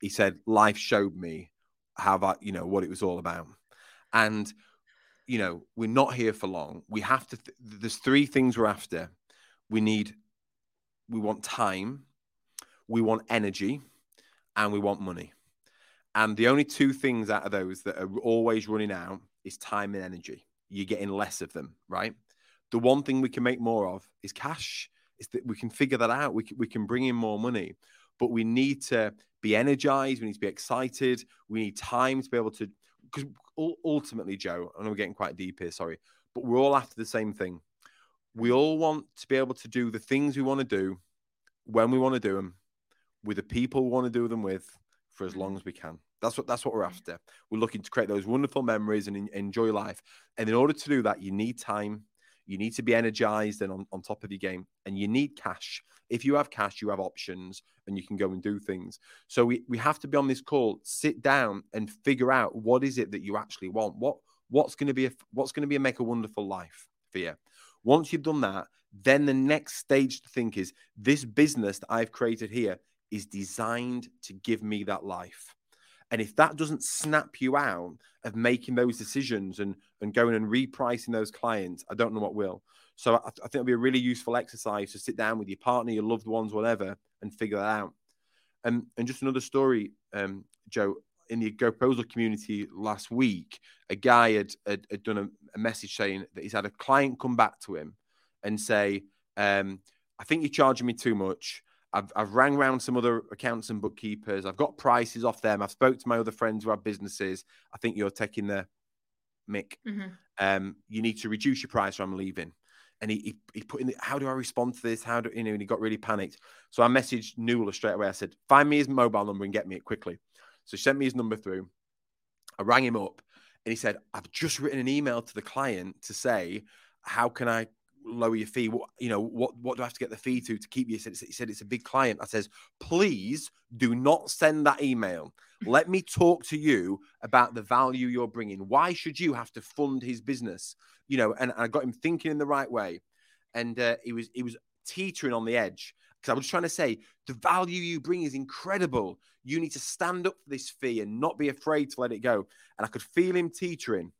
He said, Life showed me how about, you know, what it was all about. And, you know, we're not here for long. We have to, th- there's three things we're after. We need, we want time, we want energy, and we want money. And the only two things out of those that are always running out is time and energy. You're getting less of them, right? The one thing we can make more of is cash. Is that we can figure that out. We can, we can bring in more money, but we need to be energized. We need to be excited. We need time to be able to, because ultimately, Jo, I know we're getting quite deep here, sorry, but we're all after the same thing. We all want to be able to do the things we want to do when we want to do them with the people we want to do them with for as long mm. as we can. That's what that's what we're after. We're looking to create those wonderful memories and enjoy life. And in order to do that, you need time. You need to be energized and on, on top of your game, and you need cash. If you have cash, you have options and you can go and do things. So we, we have to be on this call, sit down and figure out what is it that you actually want. What what's going to be a, what's going to be a make a wonderful life for you. Once you've done that, then the next stage to think is this business that I've created here is designed to give me that life. And if that doesn't snap you out of making those decisions and, and going and repricing those clients, I don't know what will. So I, I think it'll be a really useful exercise to sit down with your partner, your loved ones, whatever, and figure that out. And and just another story, um, Jo, in the GoProposal community last week, a guy had, had, had done a, a, message saying that he's had a client come back to him and say, um, I think you're charging me too much. I've, I've rang around some other accounts and bookkeepers. I've got prices off them. I've spoke to my other friends who have businesses. I think you're taking the mick. Mm-hmm. Um, you need to reduce your price or I'm leaving. And he, he, he put in, the, how do I respond to this? How do, you know, and he got really panicked. So I messaged Newell straight away. I said, find me his mobile number and get me it quickly. So he sent me his number through. I rang him up and he said, I've just written an email to the client to say, how can I lower your fee? What you know, what what do I have to get the fee to to keep you? He said, he said it's a big client. I says, please do not send that email. Let me talk to you about the value you're bringing. Why should you have to fund his business? You know, and I got him thinking in the right way, and uh, he was he was teetering on the edge because I was trying to say the value you bring is incredible. You need to stand up for this fee and not be afraid to let it go. And I could feel him teetering,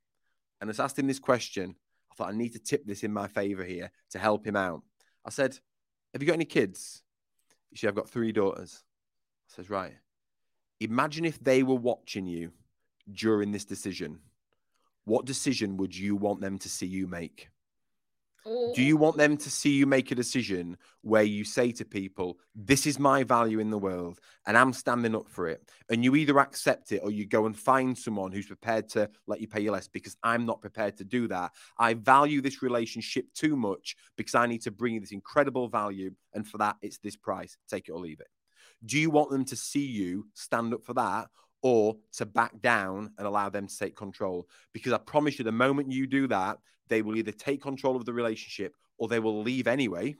and I asked him this question thought I need to tip this in my favor here to help him out. I said, Have you got any kids? He said, I've got three daughters. I says, Right. Imagine if they were watching you during this decision. What decision would you want them to see you make? Do you want them to see you make a decision where you say to people, This is my value in the world and I'm standing up for it? And you either accept it or you go and find someone who's prepared to let you pay you less because I'm not prepared to do that. I value this relationship too much because I need to bring you this incredible value. And for that, it's this price. Take it or leave it. Do you want them to see you stand up for that? Or to back down and allow them to take control. Because I promise you, the moment you do that, they will either take control of the relationship or they will leave anyway,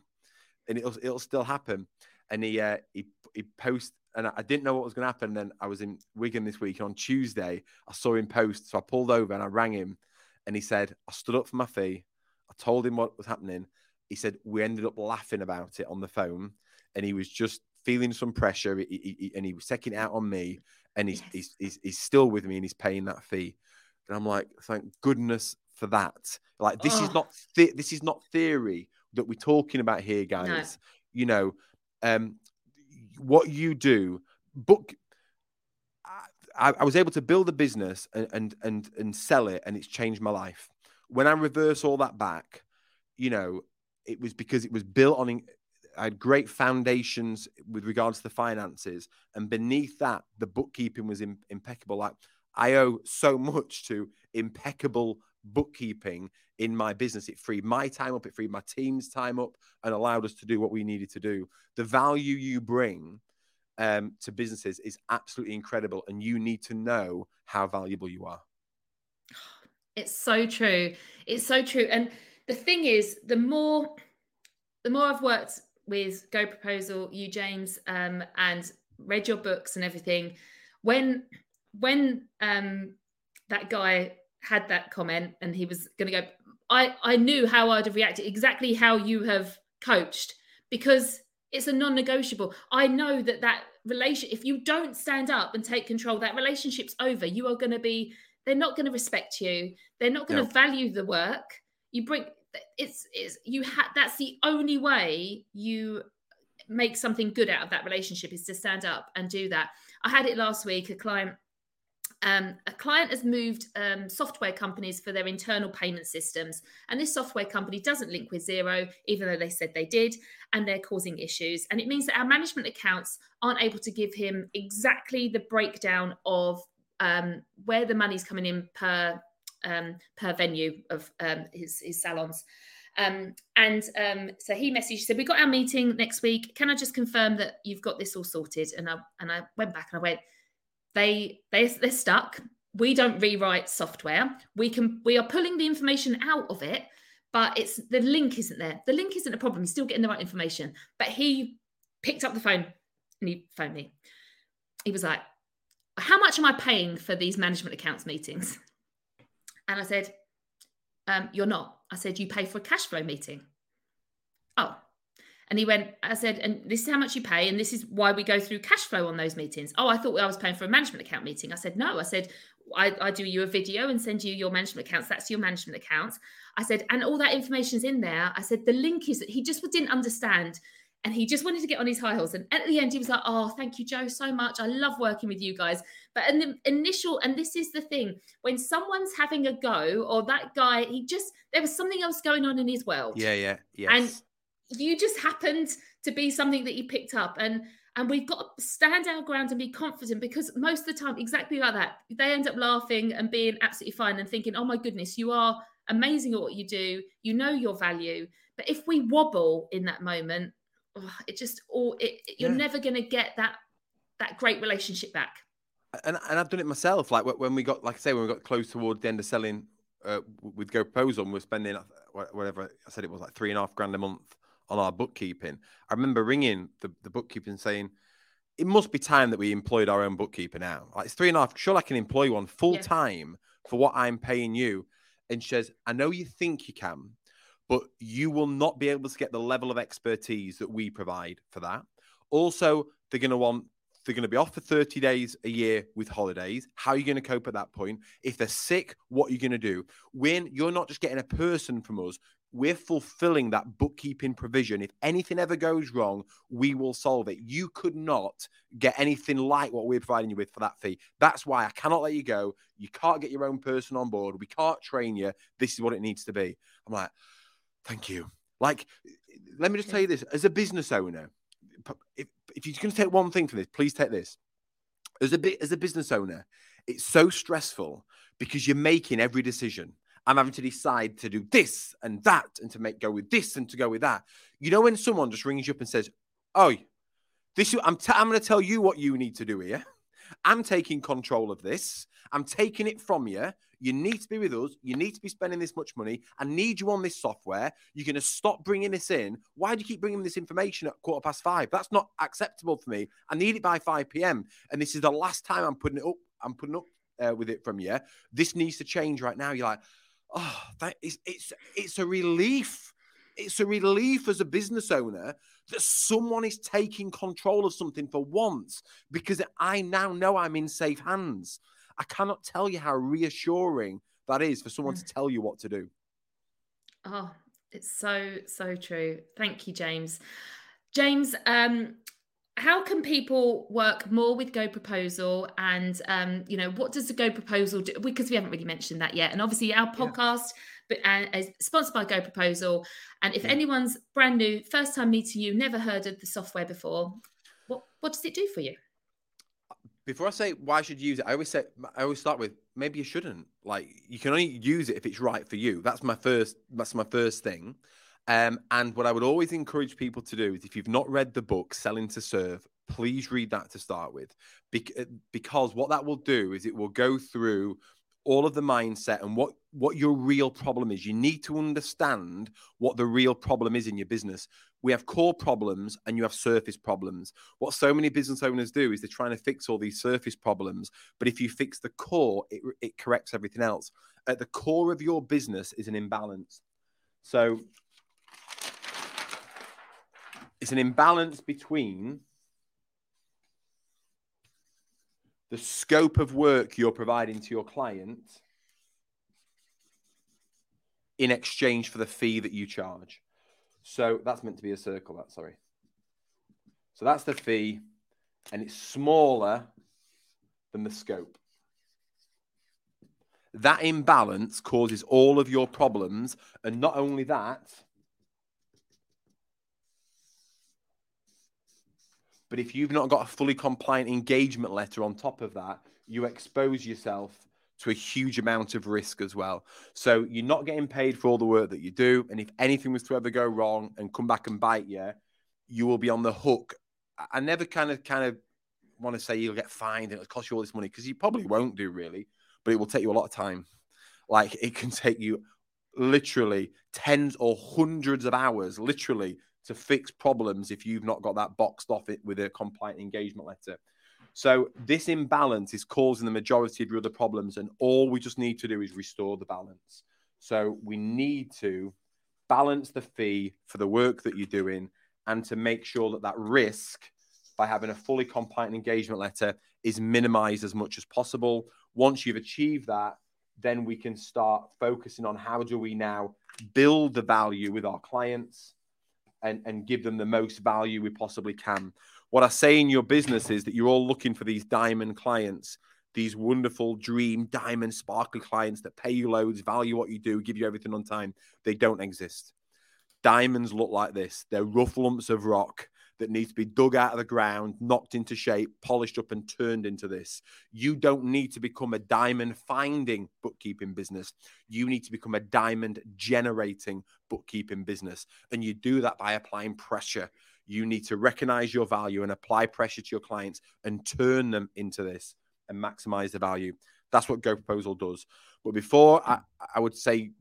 and it'll it'll still happen. And he uh, he he post, and I didn't know what was going to happen. And then I was in Wigan this week, and on Tuesday I saw him post, so I pulled over and I rang him, and he said I stood up for my fee. I told him what was happening. He said we ended up laughing about it on the phone, and he was just feeling some pressure, he, he, he, and he was taking it out on me. And he's, yes. he's, he's he's still with me, and he's paying that fee. And I'm like, thank goodness for that. Like this oh. is not th- this is not theory that we're talking about here, guys. No. You know, um, what you do, book. I, I was able to build a business and, and and and sell it, and it's changed my life. When I reverse all that back, you know, it was because it was built on. I had great foundations with regards to the finances, and beneath that, the bookkeeping was impeccable. Like I owe so much to impeccable bookkeeping in my business. It freed my time up, it freed my team's time up, and allowed us to do what we needed to do. The value you bring um, to businesses is absolutely incredible, and you need to know how valuable you are. It's so true. It's so true. And the thing is, the more the more I've worked with Go Proposal, you James, um, and read your books and everything, when when um, that guy had that comment and he was going to go, I, I knew how I'd have reacted, exactly how you have coached, because it's a non-negotiable. I know that that relation, if you don't stand up and take control, that relationship's over. You are going to be, they're not going to respect you. They're not going to value the work you bring. It's, it's you had, that's the only way you make something good out of that relationship is to stand up and do that. I had it last week, a client um, a client has moved um, software companies for their internal payment systems, and this software company doesn't link with Xero, even though they said they did, and they're causing issues. And it means that our management accounts aren't able to give him exactly the breakdown of um, where the money's coming in per um, per venue of um, his, his salons. Um, and um, so he messaged, said, "We got our meeting next week. Can I just confirm that you've got this all sorted?" And I and I went back and I went, "They they they're stuck. We don't rewrite software. We can we are pulling the information out of it." But it's the link isn't there. The link isn't a problem. He's still getting the right information. But he picked up the phone and he phoned me. He was like, How much am I paying for these management accounts meetings? And I said, um, You're not. I said, You pay for a cash flow meeting. Oh. And he went, I said, and this is how much you pay, and this is why we go through cash flow on those meetings. Oh, I thought I was paying for a management account meeting. I said, No. I said, I, I do you a video and send you your management accounts. That's your management accounts. I said, and all that information's in there. I said, the link is that he just didn't understand and he just wanted to get on his high horse. And at the end, he was like, "Oh, thank you, Jo, so much. I love working with you guys." But in the initial, and this is the thing, when someone's having a go, or that guy, he just there was something else going on in his world. Yeah, yeah, yeah. And you just happened to be something that you picked up, and and we've got to stand our ground and be confident because most of the time, exactly like that, they end up laughing and being absolutely fine and thinking, "Oh my goodness, you are amazing at what you do. You know your value." But if we wobble in that moment, oh, it just all it, you're yeah. never going to get that that great relationship back. And and I've done it myself. Like when we got, like I say, when we got close towards the end of selling uh, with Go Proposal, we're spending whatever I said it was like three and a half grand a month on our bookkeeping. I remember ringing the, the bookkeeping saying, "It must be time that we employed our own bookkeeper now. Like it's three and a half. Sure, I can employ one full time for what I'm paying you." And she says, "I know you think you can, but you will not be able to get the level of expertise that we provide for that. Also, they're going to want they're going to be off for 30 days a year with holidays. How are you going to cope at that point? If they're sick, what are you going to do? When you're not just getting a person from us, we're fulfilling that bookkeeping provision. If anything ever goes wrong, we will solve it. You could not get anything like what we're providing you with for that fee. That's why I cannot let you go. You can't get your own person on board. We can't train you. This is what it needs to be. I'm like, Thank you. Like, let me just tell you this as a business owner, if, if you're going to take one thing from this, please take this. As a bit as a business owner, it's so stressful because you're making every decision. I'm having to decide to do this and that and to make go with this and to go with that. You know, when someone just rings you up and says, Oh, this I'm, t- I'm going to tell you what you need to do here. I'm taking control of this. I'm taking it from you. You need to be with us. You need to be spending this much money. I need you on this software. You're going to stop bringing this in. Why do you keep bringing this information at quarter past five? That's not acceptable for me. I need it by 5 p.m. And this is the last time I'm putting it up. I'm putting up uh, with it from you. This needs to change right now. You're like, oh, that is it's it's a relief. It's a relief as a business owner that someone is taking control of something for once because I now know I'm in safe hands. I cannot tell you how reassuring that is for someone to mm. tell you what to do. Oh, it's so, so true. Thank you, James. James, um, how can people work more with Go Proposal? And, um, you know, what does the Go Proposal do? Because we haven't really mentioned that yet. And obviously, our podcast. Yeah but and is sponsored by Go Proposal. And if yeah. anyone's brand new, first time meeting you, never heard of the software before, what what does it do for you? before I say why I should use it, I always say I always start with maybe you shouldn't. Like you can only use it if it's right for you. That's my first. That's my first thing. Um, and what I would always encourage people to do is if you've not read the book Selling to Serve, please read that to start with, Be- uh, because what that will do is it will go through all of the mindset and what what your real problem is. You need to understand what the real problem is in your business we have core problems and you have surface problems. What so many business owners do is they're trying to fix all these surface problems. But if you fix the core, it, it corrects everything else. At the core of your business is an imbalance. So it's an imbalance between the scope of work you're providing to your client in exchange for the fee that you charge. So that's meant to be a circle, that, sorry. So that's the fee, and it's smaller than the scope. That imbalance causes all of your problems. And not only that, but if you've not got a fully compliant engagement letter on top of that, you expose yourself to a huge amount of risk as well. So you're not getting paid for all the work that you do. And if anything was to ever go wrong and come back and bite you, you will be on the hook. I never kind of kind of want to say you'll get fined and it'll cost you all this money because you probably won't do really, but it will take you a lot of time. Like it can take you literally tens or hundreds of hours, literally, to fix problems if you've not got that boxed off it with a compliant engagement letter. So this imbalance is causing the majority of your other problems, and all we just need to do is restore the balance. So we need to balance the fee for the work that you're doing, and to make sure that that risk by having a fully compliant engagement letter is minimized as much as possible. Once you've achieved that, then we can start focusing on how do we now build the value with our clients and, and give them the most value we possibly can. What I say in your business is that you're all looking for these diamond clients, these wonderful dream diamond sparkly clients that pay you loads, value what you do, give you everything on time. They don't exist. Diamonds look like this. They're rough lumps of rock that needs to be dug out of the ground, knocked into shape, polished up, and turned into this. You don't need to become a diamond finding bookkeeping business. You need to become a diamond generating bookkeeping business. And you do that by applying pressure. You need to recognize your value and apply pressure to your clients and turn them into this and maximize the value. That's what Go Proposal does. But before, I, I would say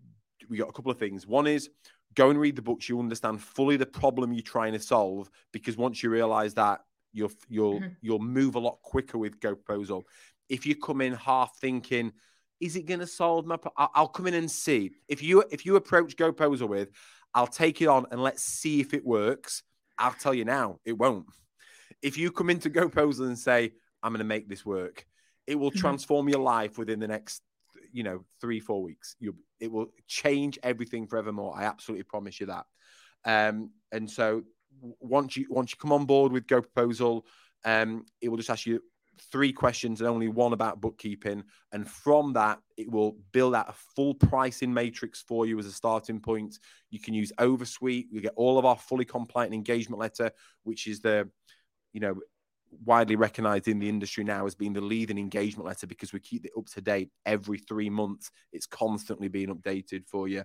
we got a couple of things. One is go and read the books you understand fully the problem you're trying to solve because once you realize that you'll you'll mm-hmm. you'll move a lot quicker with go proposal if you come in half thinking is it going to solve my pro-? i'll come in and see if you if you approach go proposal with i'll take it on and let's see if it works i'll tell you now it won't if you come into go proposal and say i'm going to make this work it will mm-hmm. transform your life within the next you know three four weeks you it will change everything forevermore. I absolutely promise you that. Um and so once you once you come on board with go proposal um it will just ask you three questions and only one about bookkeeping. And from that it will build out a full pricing matrix for you as a starting point. You can use oversuite. You get all of our fully compliant engagement letter which is the you know widely recognized in the industry now as being the leading engagement letter because we keep it up to date every three months. It's constantly being updated for you.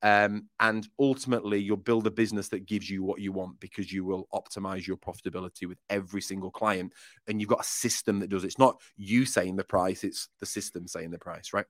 Um, and ultimately, you'll build a business that gives you what you want because you will optimize your profitability with every single client. And you've got a system that does it. It's not you saying the price, it's the system saying the price, right?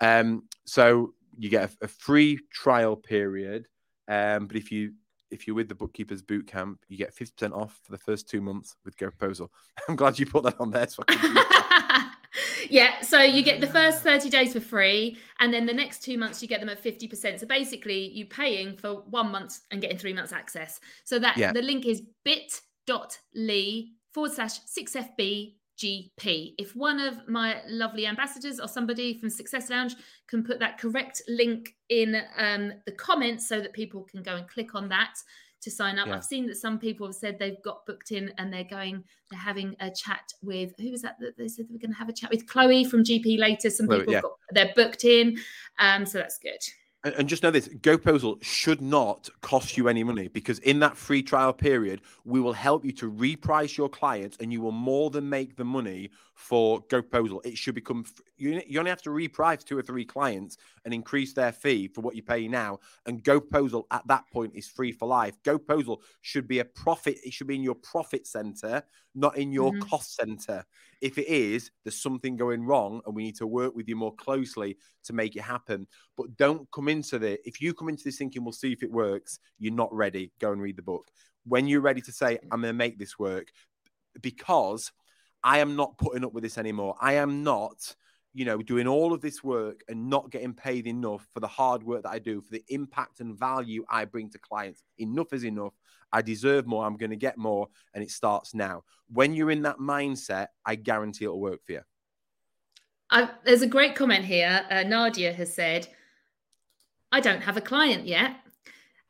Um, so you get a, a free trial period. Um, but if you if you're with the bookkeepers boot camp, you get 50% off for the first two months with Go Proposal. I'm glad you put that on there. So yeah, so you get the first 30 days for free, and then the next two months you get them at 50%. So basically, you're paying for one month and getting three months access. So that yeah. the link is bit.ly forward slash 6FB GP. If one of my lovely ambassadors or somebody from Success Lounge can put that correct link in um, the comments so that people can go and click on that to sign up. Yeah. I've seen that some people have said they've got booked in and they're going, they're having a chat with who was that that they said they were going to have a chat with Chloe from GP later. Some people yeah. got, they're booked in, um, so that's good. And, just know this Go Proposal should not cost you any money because in that free trial period, we will help you to reprice your clients and you will more than make the money for Go Proposal. It should become, you only have to reprice two or three clients and increase their fee for what you pay now. And Go Proposal at that point is free for life. Go Proposal should be a profit, it should be in your profit center, not in your mm-hmm. cost center. If it is, there's something going wrong and we need to work with you more closely to make it happen. But don't come into the, if you come into this thinking, we'll see if it works, you're not ready. Go and read the book. When you're ready to say, I'm going to make this work, because I am not putting up with this anymore. I am not, you know, doing all of this work and not getting paid enough for the hard work that I do, for the impact and value I bring to clients. Enough is enough. I deserve more. I'm going to get more. And it starts now. When you're in that mindset, I guarantee it'll work for you. I, there's a great comment here. Uh, Nadia has said, I don't have a client yet.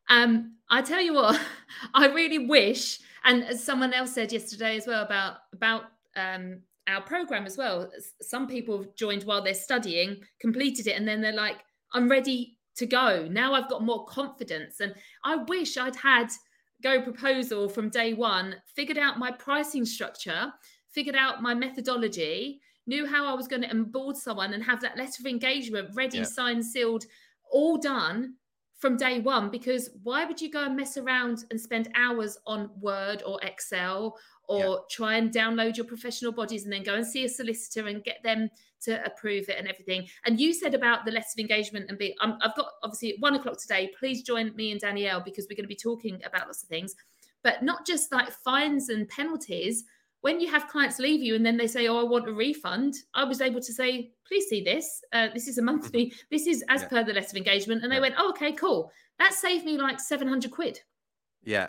Um, I tell you what, I really wish, and as someone else said yesterday as well about about um, our program as well. Some people have joined while they're studying, completed it, and then they're like, I'm ready to go. Now I've got more confidence. And I wish I'd had Go Proposal from day one, figured out my pricing structure, figured out my methodology, knew how I was going to onboard someone and have that letter of engagement ready, yeah. signed, sealed, all done from day one because why would you go and mess around and spend hours on Word or Excel or yeah. try and download your professional bodies and then go and see a solicitor and get them to approve it and everything. And you said about the letter of engagement and be, um, I've got obviously at one o'clock today. Please join me and Danielle because we're going to be talking about lots of things, but not just like fines and penalties. When you have clients leave you and then they say, "Oh, I want a refund," I was able to say, "Please see this. Uh, this is a monthly. This is as yeah. per the letter of engagement." And they yeah. went, "Oh, okay, cool. That saved me like seven hundred quid." Yeah,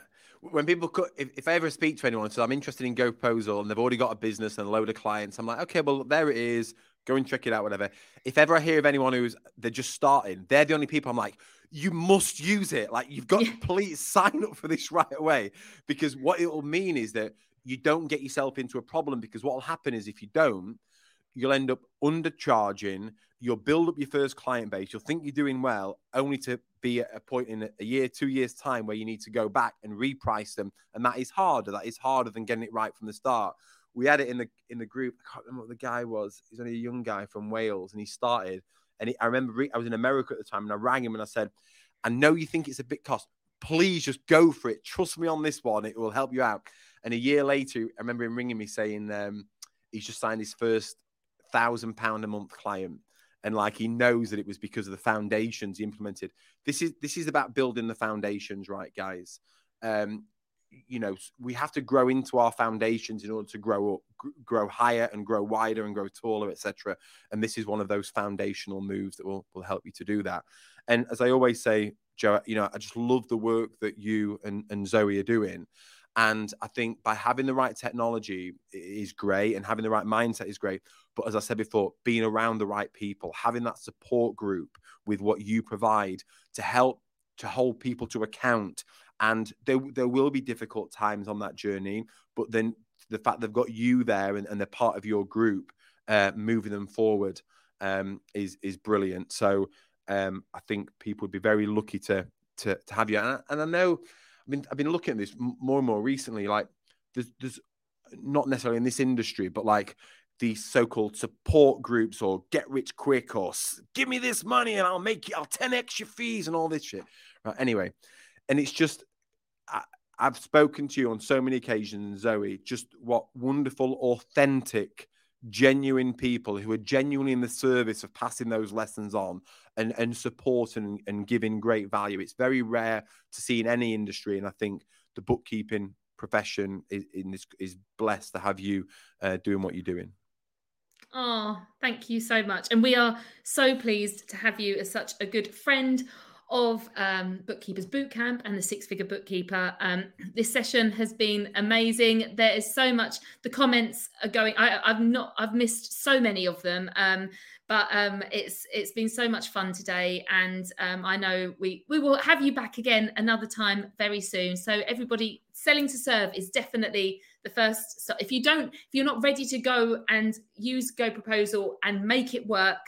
when people if, if I ever speak to anyone, so I'm interested in Go Proposal and they've already got a business and a load of clients, I'm like, okay, well, there it is. Go and check it out, whatever. If ever I hear of anyone who's they're just starting, they're the only people I'm like, you must use it. Like you've got to please sign up for this right away. Because what it will mean is that you don't get yourself into a problem because what will happen is if you don't, you'll end up undercharging. You'll build up your first client base. You'll think you're doing well, only to be at a point in a year, two years' time where you need to go back and reprice them. And that is harder. That is harder than getting it right from the start. We had it in the in the group. I can't remember what the guy was. He's only a young guy from Wales, and he started. And he, I remember re- I was in America at the time, and I rang him and I said, "I know you think it's a bit cost. Please just go for it. Trust me on this one. It will help you out." And a year later, I remember him ringing me saying um, he's just signed his first thousand pound a month client. And like he knows that it was because of the foundations he implemented. This is this is about building the foundations right guys? Um you know we have to grow into our foundations in order to grow up grow higher and grow wider and grow taller etc and this is one of those foundational moves that will will help you to do that. And as i always say Jo you know i just love the work that you and, and zoe are doing. And I think by having the right technology is great and having the right mindset is great. But as I said before, being around the right people, having that support group with what you provide to help to hold people to account. And there, there will be difficult times on that journey, but then the fact they've got you there and, and they're part of your group, uh, moving them forward um, is is brilliant. So um, I think people would be very lucky to to, to have you. And I, and I know I've been I've been looking at this more and more recently. Like there's there's not necessarily in this industry, but like these so-called support groups or get rich quick or give me this money and I'll make you I'll 10x your fees and all this shit. Right. Anyway, and it's just I, I've spoken to you on so many occasions, Zoe, just what wonderful, authentic genuine people who are genuinely in the service of passing those lessons on and, and supporting and giving great value. It's very rare to see in any industry. And I think the bookkeeping profession is, in this, is blessed to have you uh, doing what you're doing. Oh, thank you so much. And we are so pleased to have you as such a good friend of um, Bookkeepers Bootcamp and the Six Figure Bookkeeper. Um, this session has been amazing. There is so much. The comments are going. I, have not. I've missed so many of them. Um, but um, it's it's been so much fun today, and um, I know we we will have you back again another time very soon. So everybody, selling to serve is definitely the first. So if you don't, if you're not ready to go and use Go Proposal and make it work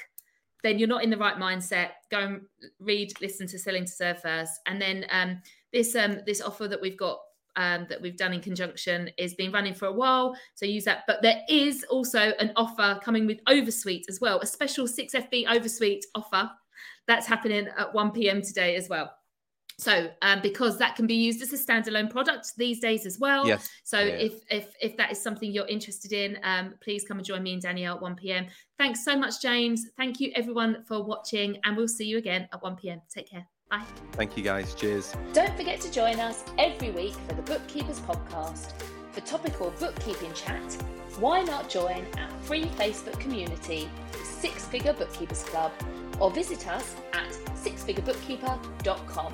then you're not in the right mindset. Go and read, listen to Selling to Serve first, and then um, this um, this offer that we've got um, that we've done in conjunction is been running for a while. So use that. But there is also an offer coming with Oversweet as well, a special 6FB Oversweet offer that's happening at 1 p.m. today as well. So, um, because that can be used as a standalone product these days as well. Yes. So, yeah. if if if that is something you're interested in, um, please come and join me and Danielle at 1 p.m. Thanks so much, James. Thank you everyone for watching, and we'll see you again at 1 p.m. Take care. Bye. Thank you, guys. Cheers. Don't forget to join us every week for the Bookkeepers Podcast. For topical bookkeeping chat, why not join our free Facebook community, Six Figure Bookkeepers Club, or visit us at sixfigurebookkeeper.com.